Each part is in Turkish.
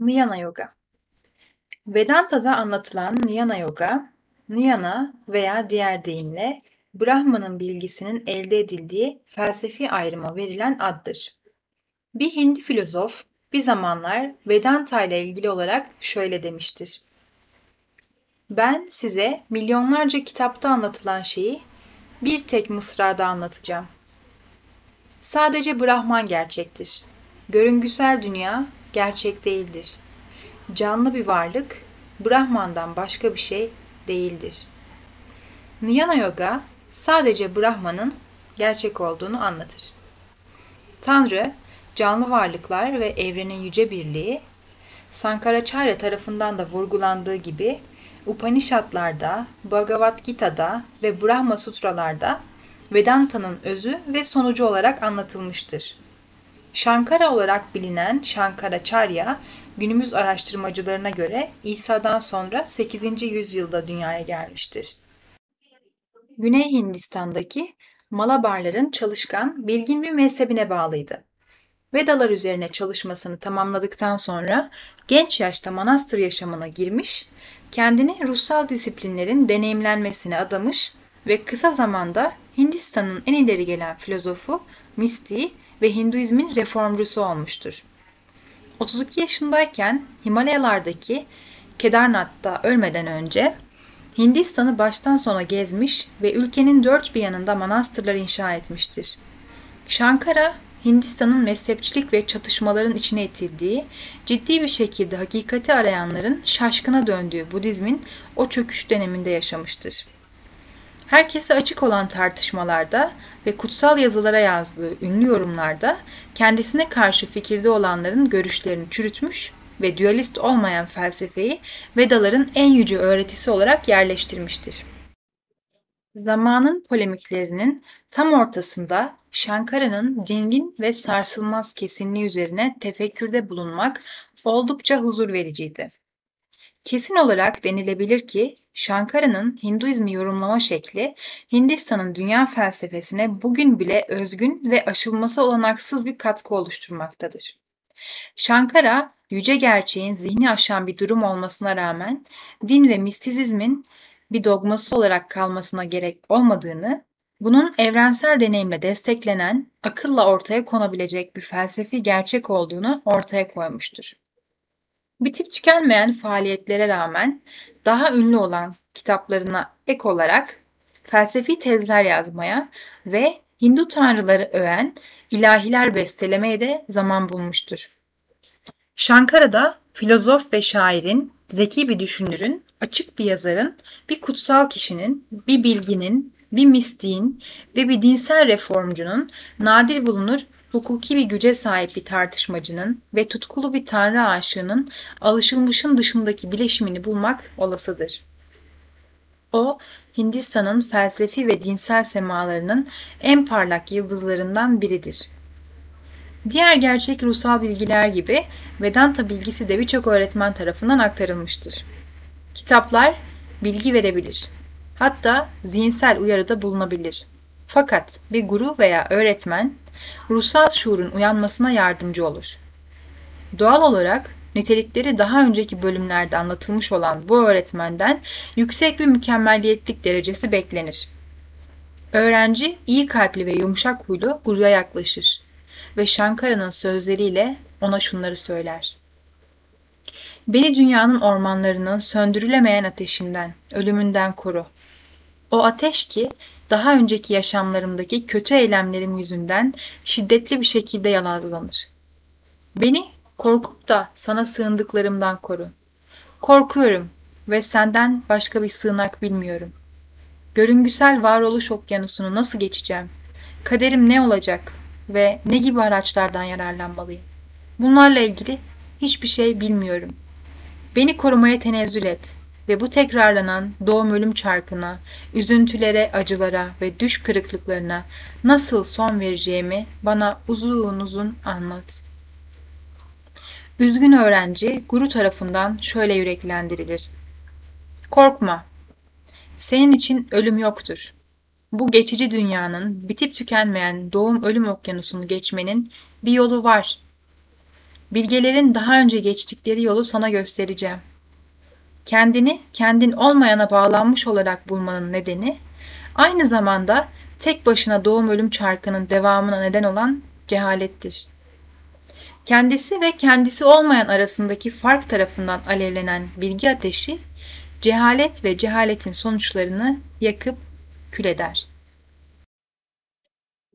Niyana Yoga Vedanta'da anlatılan Niyana Yoga, Niyana veya diğer deyimle Brahman'ın bilgisinin elde edildiği felsefi ayrıma verilen addır. Bir Hindi filozof bir zamanlar Vedanta ile ilgili olarak şöyle demiştir. Ben size milyonlarca kitapta anlatılan şeyi bir tek mısrada anlatacağım. Sadece Brahman gerçektir. Görüngüsel dünya gerçek değildir. Canlı bir varlık Brahman'dan başka bir şey değildir. Niyana Yoga sadece Brahman'ın gerçek olduğunu anlatır. Tanrı, canlı varlıklar ve evrenin yüce birliği, Sankaracharya tarafından da vurgulandığı gibi Upanishadlarda, Bhagavad Gita'da ve Brahma Sutralarda Vedanta'nın özü ve sonucu olarak anlatılmıştır. Shankara olarak bilinen Shankaracharya, günümüz araştırmacılarına göre İsa'dan sonra 8. yüzyılda dünyaya gelmiştir. Güney Hindistan'daki Malabarların çalışkan, bilgin bir mezhebine bağlıydı. Vedalar üzerine çalışmasını tamamladıktan sonra genç yaşta manastır yaşamına girmiş, kendini ruhsal disiplinlerin deneyimlenmesine adamış ve kısa zamanda Hindistan'ın en ileri gelen filozofu, mistiği ve Hinduizmin reformcusu olmuştur. 32 yaşındayken Himalayalardaki Kedarnath'ta ölmeden önce Hindistan'ı baştan sona gezmiş ve ülkenin dört bir yanında manastırlar inşa etmiştir. Shankara, Hindistan'ın mezhepçilik ve çatışmaların içine itildiği, ciddi bir şekilde hakikati arayanların şaşkına döndüğü Budizmin o çöküş döneminde yaşamıştır. Herkese açık olan tartışmalarda ve kutsal yazılara yazdığı ünlü yorumlarda kendisine karşı fikirde olanların görüşlerini çürütmüş ve dualist olmayan felsefeyi Vedaların en yüce öğretisi olarak yerleştirmiştir. Zamanın polemiklerinin tam ortasında Shankara'nın dingin ve sarsılmaz kesinliği üzerine tefekkürde bulunmak oldukça huzur vericiydi. Kesin olarak denilebilir ki Shankara'nın Hinduizmi yorumlama şekli Hindistan'ın dünya felsefesine bugün bile özgün ve aşılması olanaksız bir katkı oluşturmaktadır. Shankara, yüce gerçeğin zihni aşan bir durum olmasına rağmen din ve mistizizmin bir dogması olarak kalmasına gerek olmadığını, bunun evrensel deneyimle desteklenen, akılla ortaya konabilecek bir felsefi gerçek olduğunu ortaya koymuştur. Bitip tükenmeyen faaliyetlere rağmen daha ünlü olan kitaplarına ek olarak felsefi tezler yazmaya ve Hindu tanrıları öven ilahiler bestelemeye de zaman bulmuştur. Shankara da filozof ve şairin, zeki bir düşünürün, açık bir yazarın, bir kutsal kişinin, bir bilginin, bir mistiğin ve bir dinsel reformcunun nadir bulunur hukuki bir güce sahip bir tartışmacının ve tutkulu bir tanrı aşığının alışılmışın dışındaki bileşimini bulmak olasıdır. O, Hindistan'ın felsefi ve dinsel semalarının en parlak yıldızlarından biridir. Diğer gerçek ruhsal bilgiler gibi Vedanta bilgisi de birçok öğretmen tarafından aktarılmıştır. Kitaplar bilgi verebilir. Hatta zihinsel uyarıda bulunabilir. Fakat bir guru veya öğretmen ruhsal şuurun uyanmasına yardımcı olur. Doğal olarak nitelikleri daha önceki bölümlerde anlatılmış olan bu öğretmenden yüksek bir mükemmelliyetlik derecesi beklenir. Öğrenci iyi kalpli ve yumuşak huylu guruya yaklaşır ve Shankara'nın sözleriyle ona şunları söyler. Beni dünyanın ormanlarının söndürülemeyen ateşinden, ölümünden koru. O ateş ki daha önceki yaşamlarımdaki kötü eylemlerim yüzünden şiddetli bir şekilde yalazlanır. Beni korkup da sana sığındıklarımdan koru. Korkuyorum ve senden başka bir sığınak bilmiyorum. Görüngüsel varoluş okyanusunu nasıl geçeceğim? Kaderim ne olacak ve ne gibi araçlardan yararlanmalıyım? Bunlarla ilgili hiçbir şey bilmiyorum. Beni korumaya tenezzül et ve bu tekrarlanan doğum ölüm çarkına, üzüntülere, acılara ve düş kırıklıklarına nasıl son vereceğimi bana uzun uzun anlat. Üzgün öğrenci guru tarafından şöyle yüreklendirilir. Korkma. Senin için ölüm yoktur. Bu geçici dünyanın bitip tükenmeyen doğum ölüm okyanusunu geçmenin bir yolu var. bilgelerin daha önce geçtikleri yolu sana göstereceğim. Kendini kendin olmayana bağlanmış olarak bulmanın nedeni aynı zamanda tek başına doğum ölüm çarkının devamına neden olan cehalettir. Kendisi ve kendisi olmayan arasındaki fark tarafından alevlenen bilgi ateşi cehalet ve cehaletin sonuçlarını yakıp kül eder.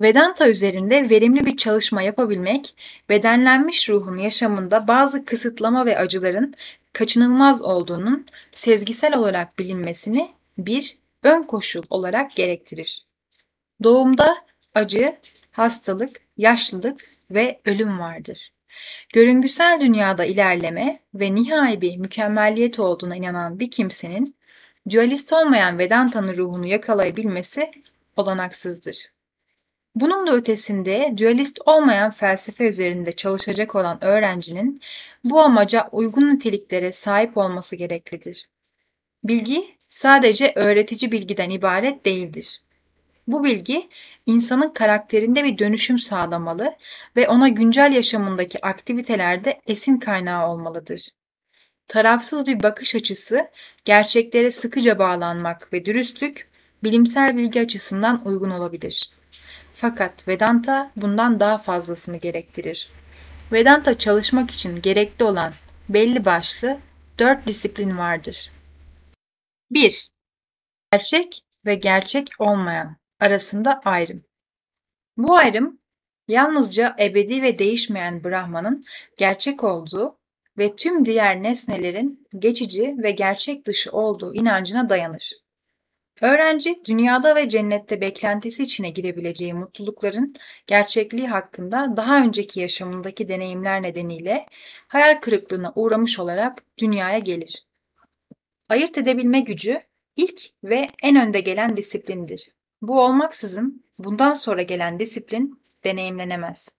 Vedanta üzerinde verimli bir çalışma yapabilmek, bedenlenmiş ruhun yaşamında bazı kısıtlama ve acıların kaçınılmaz olduğunun sezgisel olarak bilinmesini bir ön koşul olarak gerektirir. Doğumda acı, hastalık, yaşlılık ve ölüm vardır. Görüngüsel dünyada ilerleme ve nihai bir mükemmelliyet olduğuna inanan bir kimsenin dualist olmayan Vedanta'nın ruhunu yakalayabilmesi olanaksızdır. Bunun da ötesinde dualist olmayan felsefe üzerinde çalışacak olan öğrencinin bu amaca uygun niteliklere sahip olması gereklidir. Bilgi sadece öğretici bilgiden ibaret değildir. Bu bilgi insanın karakterinde bir dönüşüm sağlamalı ve ona güncel yaşamındaki aktivitelerde esin kaynağı olmalıdır. Tarafsız bir bakış açısı, gerçeklere sıkıca bağlanmak ve dürüstlük bilimsel bilgi açısından uygun olabilir. Fakat Vedanta bundan daha fazlasını gerektirir. Vedanta çalışmak için gerekli olan belli başlı dört disiplin vardır. 1. Gerçek ve gerçek olmayan arasında ayrım. Bu ayrım yalnızca ebedi ve değişmeyen Brahman'ın gerçek olduğu ve tüm diğer nesnelerin geçici ve gerçek dışı olduğu inancına dayanır. Öğrenci dünyada ve cennette beklentisi içine girebileceği mutlulukların gerçekliği hakkında daha önceki yaşamındaki deneyimler nedeniyle hayal kırıklığına uğramış olarak dünyaya gelir. Ayırt edebilme gücü ilk ve en önde gelen disiplindir. Bu olmaksızın bundan sonra gelen disiplin deneyimlenemez.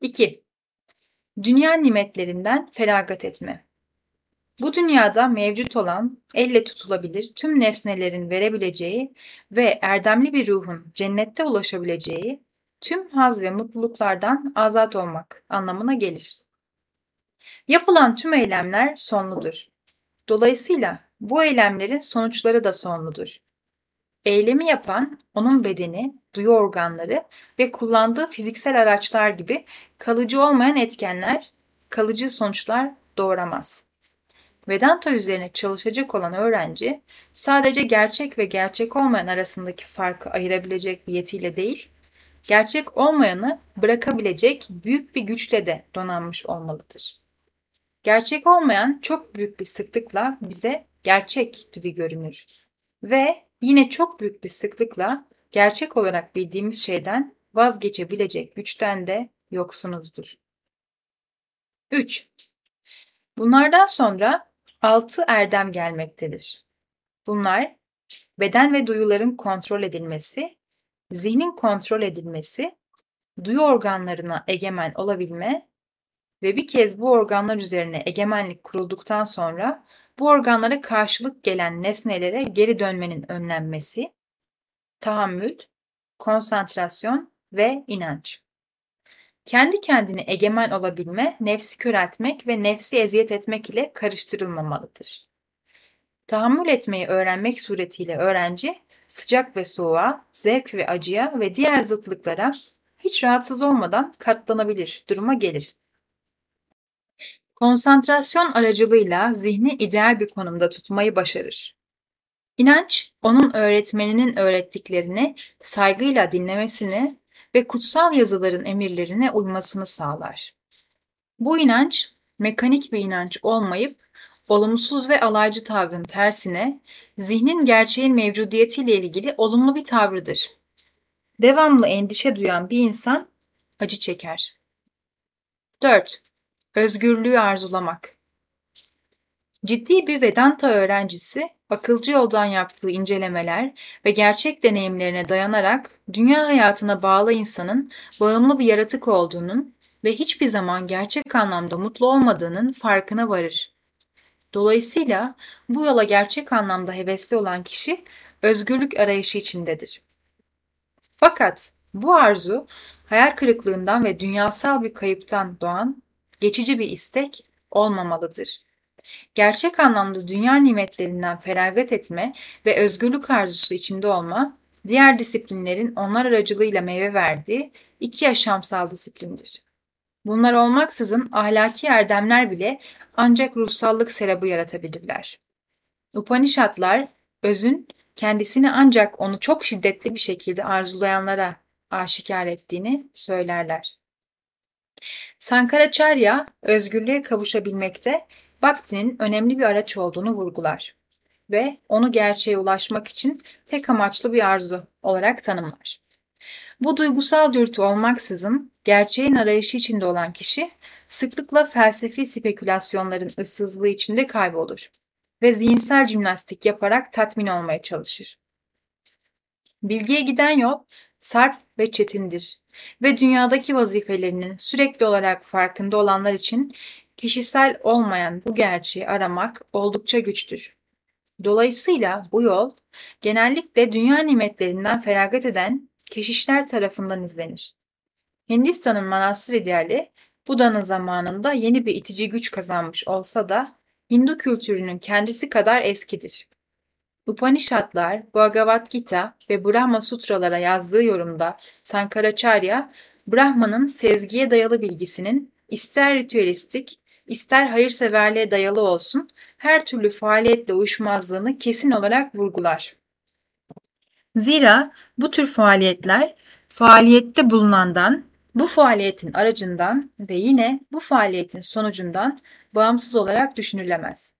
2. Dünya nimetlerinden feragat etme. Bu dünyada mevcut olan, elle tutulabilir tüm nesnelerin verebileceği ve erdemli bir ruhun cennette ulaşabileceği tüm haz ve mutluluklardan azat olmak anlamına gelir. Yapılan tüm eylemler sonludur. Dolayısıyla bu eylemlerin sonuçları da sonludur. Eylemi yapan onun bedeni, duyu organları ve kullandığı fiziksel araçlar gibi kalıcı olmayan etkenler kalıcı sonuçlar doğuramaz. Vedanta üzerine çalışacak olan öğrenci sadece gerçek ve gerçek olmayan arasındaki farkı ayırabilecek bir yetiyle değil, gerçek olmayanı bırakabilecek büyük bir güçle de donanmış olmalıdır. Gerçek olmayan çok büyük bir sıklıkla bize gerçek gibi görünür ve yine çok büyük bir sıklıkla gerçek olarak bildiğimiz şeyden vazgeçebilecek güçten de yoksunuzdur. 3. Bunlardan sonra altı erdem gelmektedir. Bunlar beden ve duyuların kontrol edilmesi, zihnin kontrol edilmesi, duyu organlarına egemen olabilme ve bir kez bu organlar üzerine egemenlik kurulduktan sonra bu organlara karşılık gelen nesnelere geri dönmenin önlenmesi, tahammül, konsantrasyon ve inanç. Kendi kendine egemen olabilme, nefsi köreltmek ve nefsi eziyet etmek ile karıştırılmamalıdır. Tahammül etmeyi öğrenmek suretiyle öğrenci, sıcak ve soğuğa, zevk ve acıya ve diğer zıtlıklara hiç rahatsız olmadan katlanabilir duruma gelir. Konsantrasyon aracılığıyla zihni ideal bir konumda tutmayı başarır. İnanç, onun öğretmeninin öğrettiklerini saygıyla dinlemesini ve kutsal yazıların emirlerine uymasını sağlar. Bu inanç, mekanik bir inanç olmayıp, olumsuz ve alaycı tavrın tersine, zihnin gerçeğin mevcudiyetiyle ilgili olumlu bir tavrıdır. Devamlı endişe duyan bir insan acı çeker. 4. Özgürlüğü arzulamak. Ciddi bir Vedanta öğrencisi, akılcı yoldan yaptığı incelemeler ve gerçek deneyimlerine dayanarak dünya hayatına bağlı insanın bağımlı bir yaratık olduğunun ve hiçbir zaman gerçek anlamda mutlu olmadığının farkına varır. Dolayısıyla bu yola gerçek anlamda hevesli olan kişi özgürlük arayışı içindedir. Fakat bu arzu hayal kırıklığından ve dünyasal bir kayıptan doğan geçici bir istek olmamalıdır. Gerçek anlamda dünya nimetlerinden feragat etme ve özgürlük arzusu içinde olma, diğer disiplinlerin onlar aracılığıyla meyve verdiği iki yaşamsal disiplindir. Bunlar olmaksızın ahlaki erdemler bile ancak ruhsallık serabı yaratabilirler. Upanishadlar, özün kendisini ancak onu çok şiddetli bir şekilde arzulayanlara aşikar ettiğini söylerler. Sankaracharya, özgürlüğe kavuşabilmekte Bhakti'nin önemli bir araç olduğunu vurgular ve onu gerçeğe ulaşmak için tek amaçlı bir arzu olarak tanımlar. Bu duygusal dürtü olmaksızın gerçeğin arayışı içinde olan kişi sıklıkla felsefi spekülasyonların ıssızlığı içinde kaybolur ve zihinsel jimnastik yaparak tatmin olmaya çalışır. Bilgiye giden yol sarp ve çetindir ve dünyadaki vazifelerinin sürekli olarak farkında olanlar için kişisel olmayan bu gerçeği aramak oldukça güçtür. Dolayısıyla bu yol genellikle dünya nimetlerinden feragat eden keşişler tarafından izlenir. Hindistan'ın manastır ideali Buda'nın zamanında yeni bir itici güç kazanmış olsa da Hindu kültürünün kendisi kadar eskidir. Upanishadlar, Bhagavad Gita ve Brahma Sutralara yazdığı yorumda Sankaracharya, Brahman'ın sezgiye dayalı bilgisinin ister ritüelistik, ister hayırseverliğe dayalı olsun her türlü faaliyetle uyuşmazlığını kesin olarak vurgular. Zira bu tür faaliyetler faaliyette bulunandan, bu faaliyetin aracından ve yine bu faaliyetin sonucundan bağımsız olarak düşünülemez.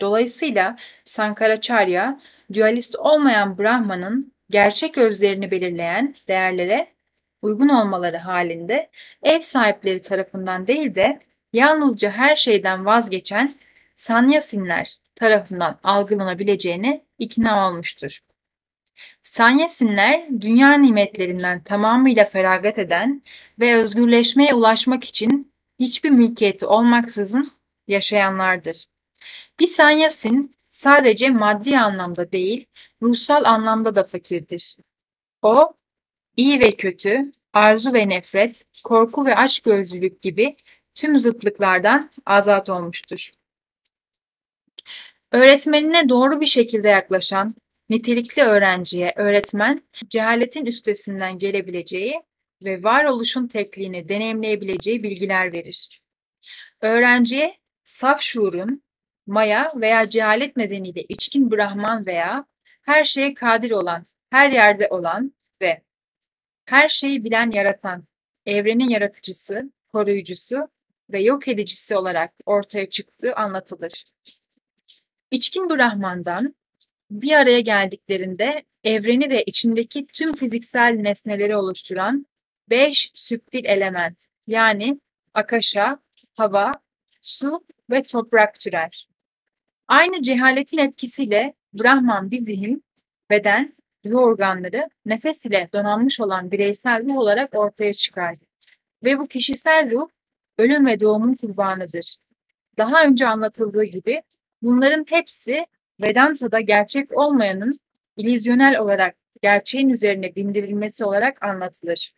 Dolayısıyla Sankaracharya, dualist olmayan Brahman'ın gerçek özlerini belirleyen değerlere uygun olmaları halinde ev sahipleri tarafından değil de yalnızca her şeyden vazgeçen sanyasinler tarafından algılanabileceğine ikna olmuştur. Sanyasinler dünya nimetlerinden tamamıyla feragat eden ve özgürleşmeye ulaşmak için hiçbir mülkiyeti olmaksızın yaşayanlardır. Bir sanyasin sadece maddi anlamda değil, ruhsal anlamda da fakirdir. O, iyi ve kötü, arzu ve nefret, korku ve aşk gözlülük gibi tüm zıtlıklardan azat olmuştur. Öğretmenine doğru bir şekilde yaklaşan nitelikli öğrenciye öğretmen cehaletin üstesinden gelebileceği ve varoluşun tekliğini deneyimleyebileceği bilgiler verir. Öğrenciye saf şuurun, maya veya cehalet nedeniyle içkin Brahman veya her şeye kadir olan, her yerde olan ve her şeyi bilen yaratan, evrenin yaratıcısı, koruyucusu ve yok edicisi olarak ortaya çıktığı anlatılır. İçkin Brahman'dan bir araya geldiklerinde evreni ve içindeki tüm fiziksel nesneleri oluşturan beş süptil element yani akasha, hava, su ve toprak türer. Aynı cehaletin etkisiyle Brahman bir zihin, beden, ruh organları nefes ile donanmış olan bireysel ruh olarak ortaya çıkar. Ve bu kişisel ruh ölüm ve doğumun kurbanıdır. Daha önce anlatıldığı gibi bunların hepsi Vedanta'da gerçek olmayanın ilizyonel olarak gerçeğin üzerine bindirilmesi olarak anlatılır.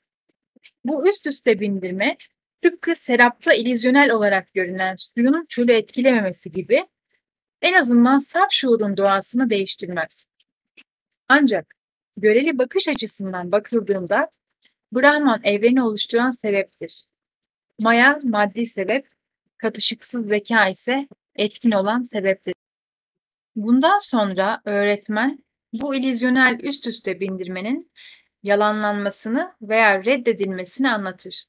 Bu üst üste bindirme tıpkı serapta ilizyonel olarak görünen suyun çölü etkilememesi gibi en azından saf şuurun doğasını değiştirmez. Ancak göreli bakış açısından bakıldığında Brahman evreni oluşturan sebeptir. Maya maddi sebep, katışıksız zeka ise etkin olan sebeptir. Bundan sonra öğretmen bu ilizyonel üst üste bindirmenin yalanlanmasını veya reddedilmesini anlatır.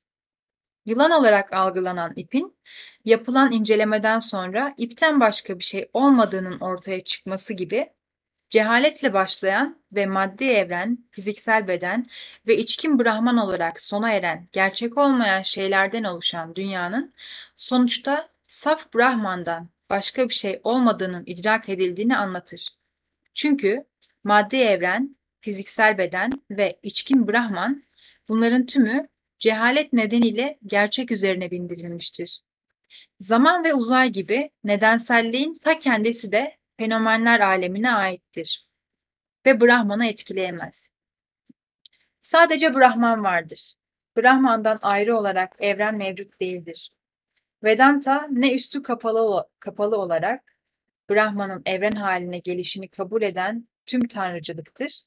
Yılan olarak algılanan ipin yapılan incelemeden sonra ipten başka bir şey olmadığının ortaya çıkması gibi cehaletle başlayan ve maddi evren, fiziksel beden ve içkin Brahman olarak sona eren gerçek olmayan şeylerden oluşan dünyanın sonuçta saf Brahman'dan başka bir şey olmadığının idrak edildiğini anlatır. Çünkü maddi evren, fiziksel beden ve içkin Brahman bunların tümü cehalet nedeniyle gerçek üzerine bindirilmiştir. Zaman ve uzay gibi nedenselliğin ta kendisi de fenomenler alemine aittir ve Brahman'ı etkileyemez. Sadece Brahman vardır. Brahman'dan ayrı olarak evren mevcut değildir. Vedanta ne üstü kapalı, kapalı olarak Brahman'ın evren haline gelişini kabul eden tüm tanrıcılıktır,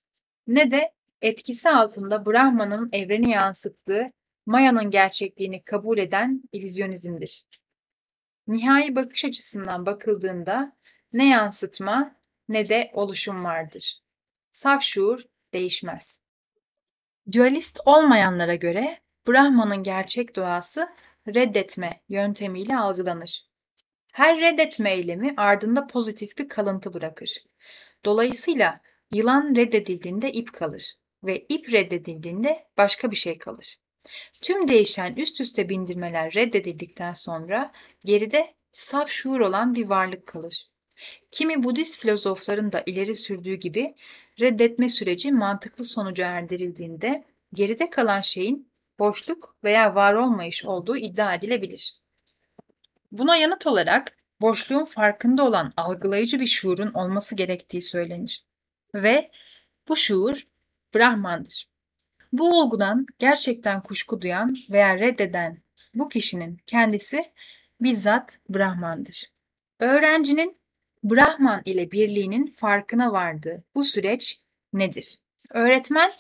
ne de etkisi altında Brahman'ın evreni yansıttığı Maya'nın gerçekliğini kabul eden illüzyonizmdir. Nihai bakış açısından bakıldığında ne yansıtma ne de oluşum vardır. Saf şuur değişmez. Dualist olmayanlara göre Brahman'ın gerçek doğası reddetme yöntemiyle algılanır. Her reddetme eylemi ardında pozitif bir kalıntı bırakır. Dolayısıyla yılan reddedildiğinde ip kalır ve ip reddedildiğinde başka bir şey kalır. Tüm değişen üst üste bindirmeler reddedildikten sonra geride saf şuur olan bir varlık kalır. Kimi Budist filozofların da ileri sürdüğü gibi reddetme süreci mantıklı sonuca erdirildiğinde geride kalan şeyin boşluk veya var olmayış olduğu iddia edilebilir. Buna yanıt olarak boşluğun farkında olan algılayıcı bir şuurun olması gerektiği söylenir. Ve bu şuur Brahman'dır. Bu olgudan gerçekten kuşku duyan veya reddeden bu kişinin kendisi bizzat Brahman'dır. Öğrencinin Brahman ile birliğinin farkına vardığı bu süreç nedir? Öğretmen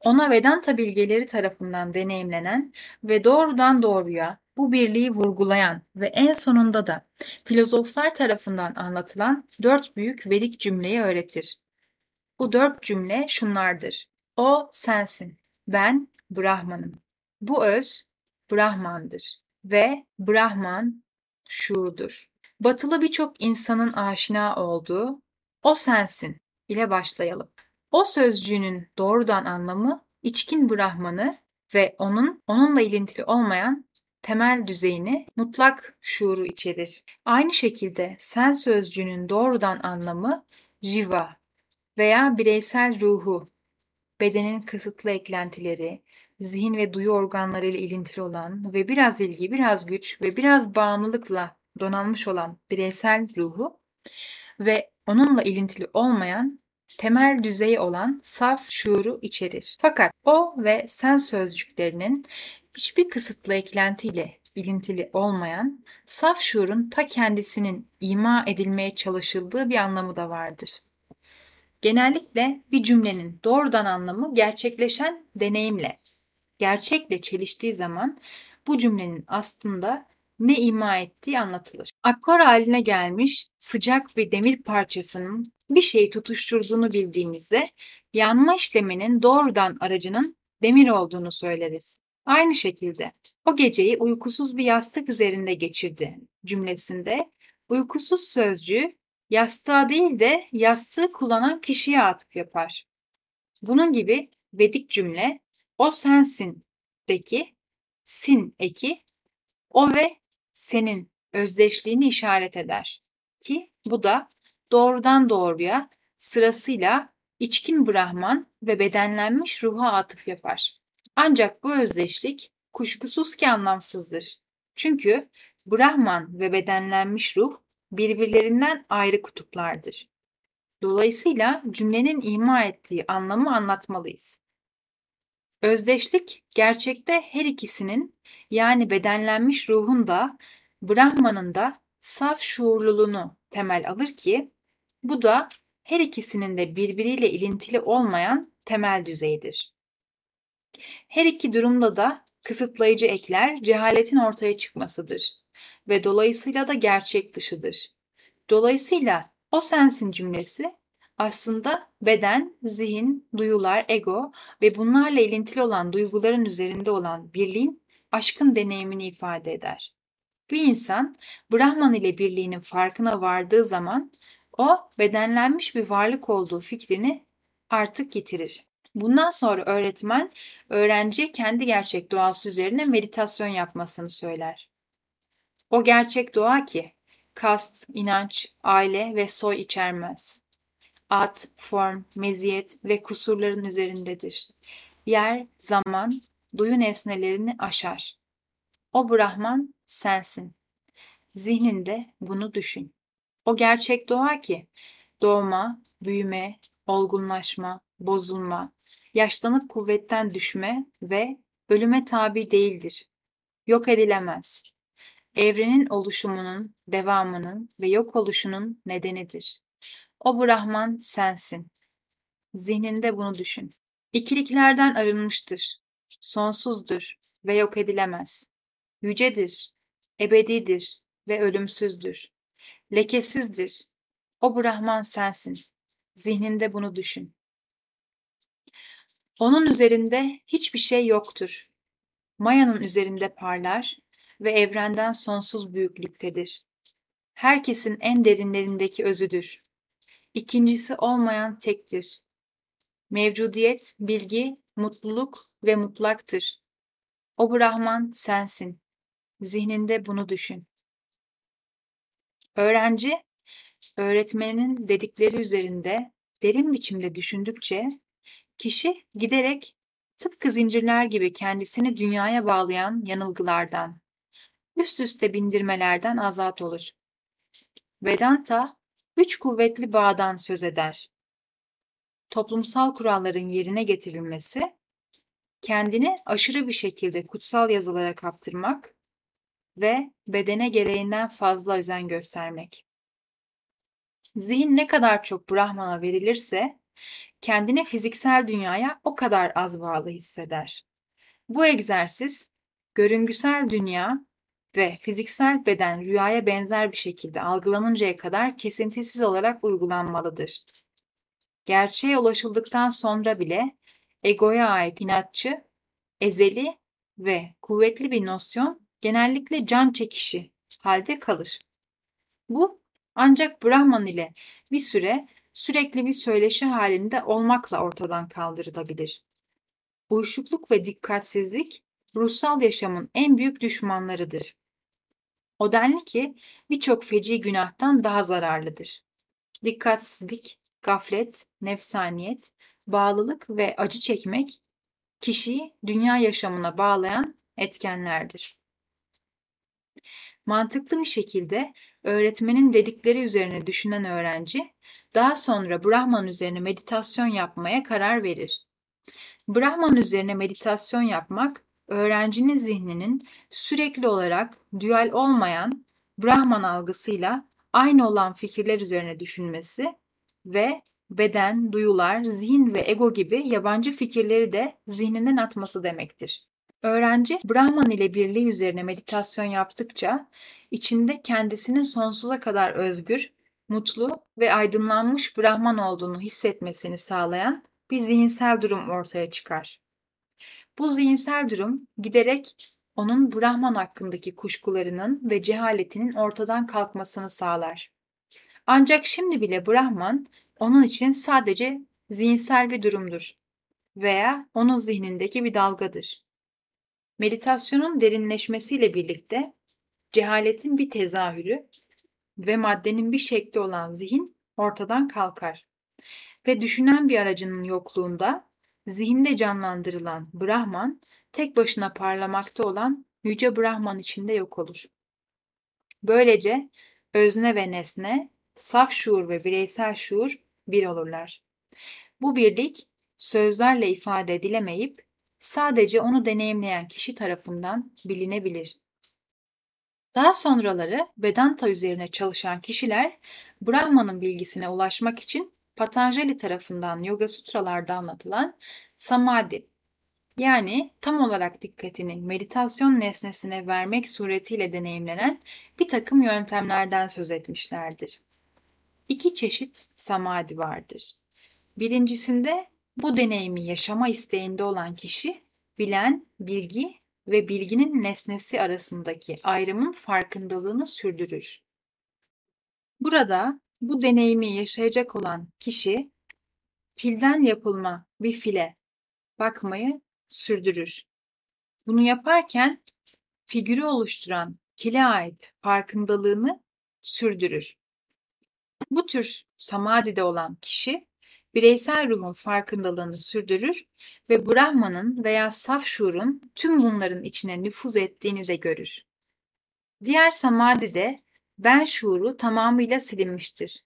ona Vedanta bilgeleri tarafından deneyimlenen ve doğrudan doğruya bu birliği vurgulayan ve en sonunda da filozoflar tarafından anlatılan dört büyük Vedik cümleyi öğretir. Bu dört cümle şunlardır. O sensin, ben Brahman'ım. Bu öz Brahman'dır ve Brahman şuurdur. Batılı birçok insanın aşina olduğu o sensin ile başlayalım. O sözcüğünün doğrudan anlamı içkin Brahman'ı ve onun onunla ilintili olmayan temel düzeyini mutlak şuuru içerir. Aynı şekilde sen sözcüğünün doğrudan anlamı jiva veya bireysel ruhu, bedenin kısıtlı eklentileri, zihin ve duyu organları ile ilintili olan ve biraz ilgi, biraz güç ve biraz bağımlılıkla donanmış olan bireysel ruhu ve onunla ilintili olmayan temel düzeyi olan saf şuuru içerir. Fakat o ve sen sözcüklerinin hiçbir kısıtlı eklentiyle ilintili olmayan saf şuurun ta kendisinin ima edilmeye çalışıldığı bir anlamı da vardır. Genellikle bir cümlenin doğrudan anlamı gerçekleşen deneyimle, gerçekle çeliştiği zaman bu cümlenin aslında ne ima ettiği anlatılır. Akkor haline gelmiş sıcak bir demir parçasının bir şeyi tutuşturduğunu bildiğimizde yanma işleminin doğrudan aracının demir olduğunu söyleriz. Aynı şekilde o geceyi uykusuz bir yastık üzerinde geçirdi cümlesinde uykusuz sözcüğü yastığa değil de yastığı kullanan kişiye atıp yapar. Bunun gibi Vedik cümle o sensin deki sin eki o ve senin özdeşliğini işaret eder. Ki bu da doğrudan doğruya sırasıyla içkin Brahman ve bedenlenmiş ruha atıf yapar. Ancak bu özdeşlik kuşkusuz ki anlamsızdır. Çünkü Brahman ve bedenlenmiş ruh birbirlerinden ayrı kutuplardır. Dolayısıyla cümlenin ima ettiği anlamı anlatmalıyız. Özdeşlik gerçekte her ikisinin yani bedenlenmiş ruhun da Brahman'ın da saf şuurluluğunu temel alır ki bu da her ikisinin de birbiriyle ilintili olmayan temel düzeydir. Her iki durumda da kısıtlayıcı ekler cehaletin ortaya çıkmasıdır ve dolayısıyla da gerçek dışıdır. Dolayısıyla o sensin cümlesi aslında beden, zihin, duyular, ego ve bunlarla ilintili olan duyguların üzerinde olan birliğin aşkın deneyimini ifade eder. Bir insan Brahman ile birliğinin farkına vardığı zaman o bedenlenmiş bir varlık olduğu fikrini artık yitirir. Bundan sonra öğretmen öğrenciye kendi gerçek doğası üzerine meditasyon yapmasını söyler. O gerçek doğa ki kast, inanç, aile ve soy içermez. Ad, form, meziyet ve kusurların üzerindedir. Yer, zaman, duyu nesnelerini aşar. O Brahman sensin. Zihninde bunu düşün. O gerçek doğa ki doğma, büyüme, olgunlaşma, bozulma, yaşlanıp kuvvetten düşme ve ölüme tabi değildir. Yok edilemez. evrenin oluşumunun, devamının ve yok oluşunun nedenidir. O Brahman sensin. Zihninde bunu düşün. İkiliklerden arınmıştır, sonsuzdur ve yok edilemez. Yücedir, ebedidir ve ölümsüzdür. Lekesizdir. O Brahman sensin. Zihninde bunu düşün. Onun üzerinde hiçbir şey yoktur. Maya'nın üzerinde parlar ve evrenden sonsuz büyüklüktedir. Herkesin en derinlerindeki özüdür. İkincisi olmayan tektir. Mevcudiyet, bilgi, mutluluk ve mutlaktır. O Brahman sensin. Zihninde bunu düşün. Öğrenci, öğretmeninin dedikleri üzerinde derin biçimde düşündükçe, kişi giderek tıpkı zincirler gibi kendisini dünyaya bağlayan yanılgılardan, üst üste bindirmelerden azat olur. Vedanta, üç kuvvetli bağdan söz eder. Toplumsal kuralların yerine getirilmesi, kendini aşırı bir şekilde kutsal yazılara kaptırmak ve bedene gereğinden fazla özen göstermek. Zihin ne kadar çok Brahman'a verilirse, kendini fiziksel dünyaya o kadar az bağlı hisseder. Bu egzersiz, görüngüsel dünya ve fiziksel beden rüyaya benzer bir şekilde algılanıncaya kadar kesintisiz olarak uygulanmalıdır. Gerçeğe ulaşıldıktan sonra bile egoya ait inatçı, ezeli ve kuvvetli bir nosyon genellikle can çekişi halde kalır. Bu ancak Brahman ile bir süre sürekli bir söyleşi halinde olmakla ortadan kaldırılabilir. Uyuşukluk ve dikkatsizlik ruhsal yaşamın en büyük düşmanlarıdır. O denli ki birçok feci günahtan daha zararlıdır. Dikkatsizlik, gaflet, nefsaniyet, bağlılık ve acı çekmek kişiyi dünya yaşamına bağlayan etkenlerdir. Mantıklı bir şekilde öğretmenin dedikleri üzerine düşünen öğrenci daha sonra Brahman üzerine meditasyon yapmaya karar verir. Brahman üzerine meditasyon yapmak öğrencinin zihninin sürekli olarak dual olmayan Brahman algısıyla aynı olan fikirler üzerine düşünmesi ve beden, duyular, zihin ve ego gibi yabancı fikirleri de zihninden atması demektir. Öğrenci Brahman ile birliği üzerine meditasyon yaptıkça içinde kendisinin sonsuza kadar özgür, mutlu ve aydınlanmış Brahman olduğunu hissetmesini sağlayan bir zihinsel durum ortaya çıkar. Bu zihinsel durum giderek onun Brahman hakkındaki kuşkularının ve cehaletinin ortadan kalkmasını sağlar. Ancak şimdi bile Brahman onun için sadece zihinsel bir durumdur veya onun zihnindeki bir dalgadır. Meditasyonun derinleşmesiyle birlikte cehaletin bir tezahürü ve maddenin bir şekli olan zihin ortadan kalkar. Ve düşünen bir aracının yokluğunda zihinde canlandırılan Brahman tek başına parlamakta olan yüce Brahman içinde yok olur. Böylece özne ve nesne, saf şuur ve bireysel şuur bir olurlar. Bu birlik sözlerle ifade edilemeyip sadece onu deneyimleyen kişi tarafından bilinebilir. Daha sonraları Vedanta üzerine çalışan kişiler Brahman'ın bilgisine ulaşmak için Patanjali tarafından Yoga Sutralarda anlatılan Samadhi yani tam olarak dikkatini meditasyon nesnesine vermek suretiyle deneyimlenen bir takım yöntemlerden söz etmişlerdir. İki çeşit samadhi vardır. Birincisinde bu deneyimi yaşama isteğinde olan kişi bilen, bilgi ve bilginin nesnesi arasındaki ayrımın farkındalığını sürdürür. Burada bu deneyimi yaşayacak olan kişi filden yapılma bir file bakmayı sürdürür. Bunu yaparken figürü oluşturan kile ait farkındalığını sürdürür. Bu tür samadide olan kişi bireysel ruhun farkındalığını sürdürür ve Brahman'ın veya saf şuurun tüm bunların içine nüfuz ettiğini de görür. Diğer samadide ben şuuru tamamıyla silinmiştir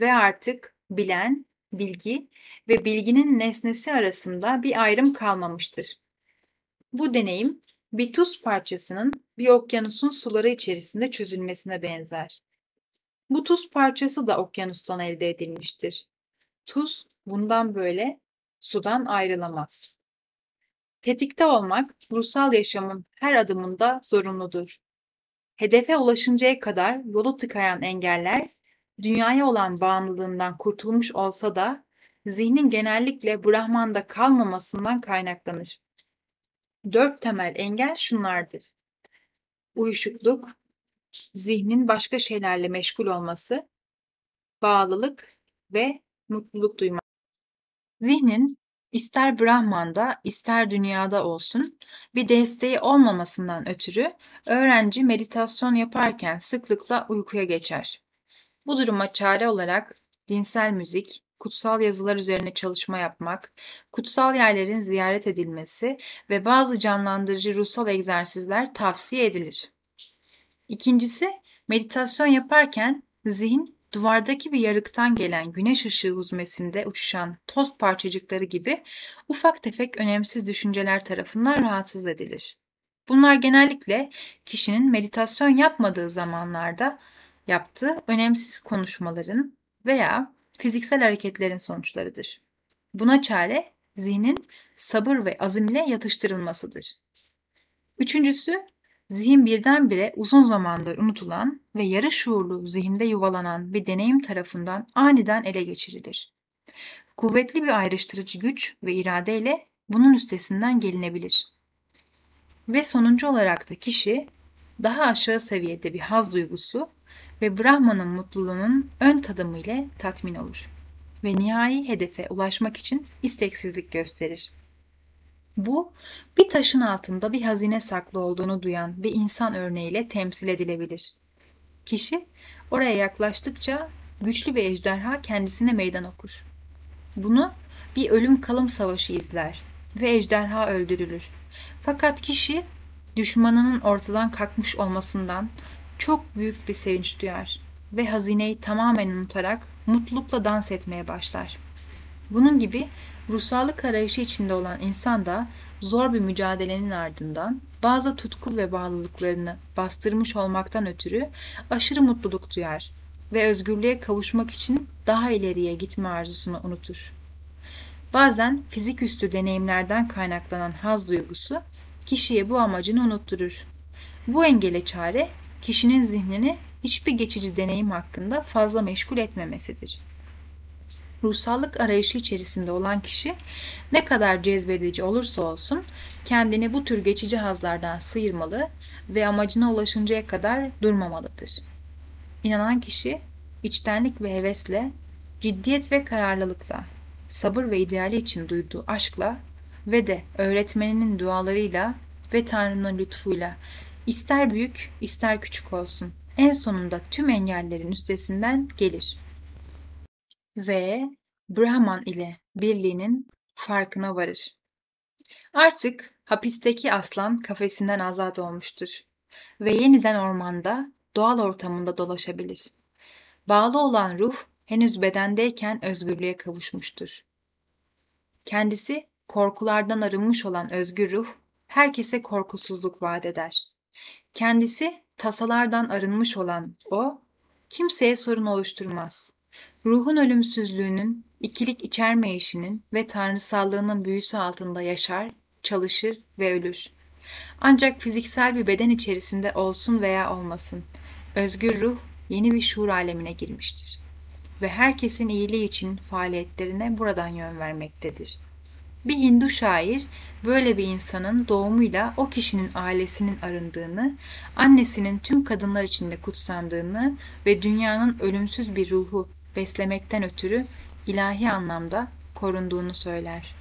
ve artık bilen, bilgi ve bilginin nesnesi arasında bir ayrım kalmamıştır. Bu deneyim bir tuz parçasının bir okyanusun suları içerisinde çözülmesine benzer. Bu tuz parçası da okyanustan elde edilmiştir. Tuz bundan böyle sudan ayrılamaz. Tetikte olmak ruhsal yaşamın her adımında zorunludur. Hedefe ulaşıncaya kadar yolu tıkayan engeller dünyaya olan bağımlılığından kurtulmuş olsa da zihnin genellikle Brahman'da kalmamasından kaynaklanır. Dört temel engel şunlardır. Uyuşukluk, zihnin başka şeylerle meşgul olması, bağlılık ve mutluluk duymak. Zihnin ister Brahman'da ister dünyada olsun bir desteği olmamasından ötürü öğrenci meditasyon yaparken sıklıkla uykuya geçer. Bu duruma çare olarak dinsel müzik, kutsal yazılar üzerine çalışma yapmak, kutsal yerlerin ziyaret edilmesi ve bazı canlandırıcı ruhsal egzersizler tavsiye edilir. İkincisi, meditasyon yaparken zihin duvardaki bir yarıktan gelen güneş ışığı huzmesinde uçuşan toz parçacıkları gibi ufak tefek önemsiz düşünceler tarafından rahatsız edilir. Bunlar genellikle kişinin meditasyon yapmadığı zamanlarda yaptığı önemsiz konuşmaların veya fiziksel hareketlerin sonuçlarıdır. Buna çare zihnin sabır ve azimle yatıştırılmasıdır. Üçüncüsü, zihin birdenbire uzun zamandır unutulan ve yarı şuurlu zihinde yuvalanan bir deneyim tarafından aniden ele geçirilir. Kuvvetli bir ayrıştırıcı güç ve iradeyle bunun üstesinden gelinebilir. Ve sonuncu olarak da kişi daha aşağı seviyede bir haz duygusu ve Brahman'ın mutluluğunun ön tadımı ile tatmin olur ve nihai hedefe ulaşmak için isteksizlik gösterir. Bu, bir taşın altında bir hazine saklı olduğunu duyan bir insan örneğiyle temsil edilebilir. Kişi oraya yaklaştıkça güçlü bir ejderha kendisine meydan okur. Bunu bir ölüm kalım savaşı izler ve ejderha öldürülür. Fakat kişi düşmanının ortadan kalkmış olmasından çok büyük bir sevinç duyar ve hazineyi tamamen unutarak mutlulukla dans etmeye başlar. Bunun gibi ruhsallık arayışı içinde olan insan da zor bir mücadelenin ardından bazı tutku ve bağlılıklarını bastırmış olmaktan ötürü aşırı mutluluk duyar ve özgürlüğe kavuşmak için daha ileriye gitme arzusunu unutur. Bazen fizik üstü deneyimlerden kaynaklanan haz duygusu kişiye bu amacını unutturur. Bu engele çare kişinin zihnini hiçbir geçici deneyim hakkında fazla meşgul etmemesidir. Ruhsallık arayışı içerisinde olan kişi ne kadar cezbedici olursa olsun kendini bu tür geçici hazlardan sıyırmalı ve amacına ulaşıncaya kadar durmamalıdır. İnanan kişi içtenlik ve hevesle, ciddiyet ve kararlılıkla, sabır ve ideali için duyduğu aşkla ve de öğretmeninin dualarıyla ve Tanrı'nın lütfuyla ister büyük ister küçük olsun en sonunda tüm engellerin üstesinden gelir. Ve Brahman ile birliğinin farkına varır. Artık hapisteki aslan kafesinden azat olmuştur ve yeniden ormanda, doğal ortamında dolaşabilir. Bağlı olan ruh henüz bedendeyken özgürlüğe kavuşmuştur. Kendisi korkulardan arınmış olan özgür ruh herkese korkusuzluk vaat eder. Kendisi tasalardan arınmış olan o, kimseye sorun oluşturmaz. Ruhun ölümsüzlüğünün, ikilik içermeyişinin ve tanrısallığının büyüsü altında yaşar, çalışır ve ölür. Ancak fiziksel bir beden içerisinde olsun veya olmasın, özgür ruh yeni bir şuur alemine girmiştir ve herkesin iyiliği için faaliyetlerine buradan yön vermektedir.'' Bir Hindu şair böyle bir insanın doğumuyla o kişinin ailesinin arındığını, annesinin tüm kadınlar içinde kutsandığını ve dünyanın ölümsüz bir ruhu beslemekten ötürü ilahi anlamda korunduğunu söyler.